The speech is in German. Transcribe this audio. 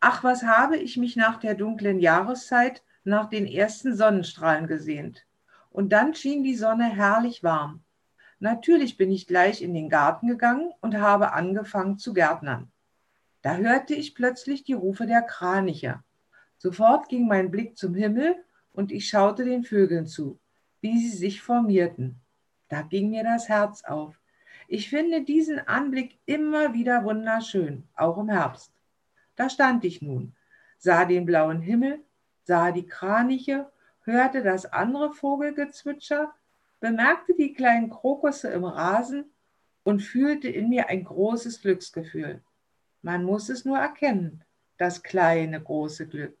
Ach, was habe ich mich nach der dunklen Jahreszeit, nach den ersten Sonnenstrahlen gesehnt. Und dann schien die Sonne herrlich warm. Natürlich bin ich gleich in den Garten gegangen und habe angefangen zu gärtnern. Da hörte ich plötzlich die Rufe der Kraniche. Sofort ging mein Blick zum Himmel und ich schaute den Vögeln zu, wie sie sich formierten. Da ging mir das Herz auf. Ich finde diesen Anblick immer wieder wunderschön, auch im Herbst. Da stand ich nun, sah den blauen Himmel, sah die Kraniche, hörte das andere Vogelgezwitscher, bemerkte die kleinen Krokusse im Rasen und fühlte in mir ein großes Glücksgefühl. Man muss es nur erkennen, das kleine große Glück.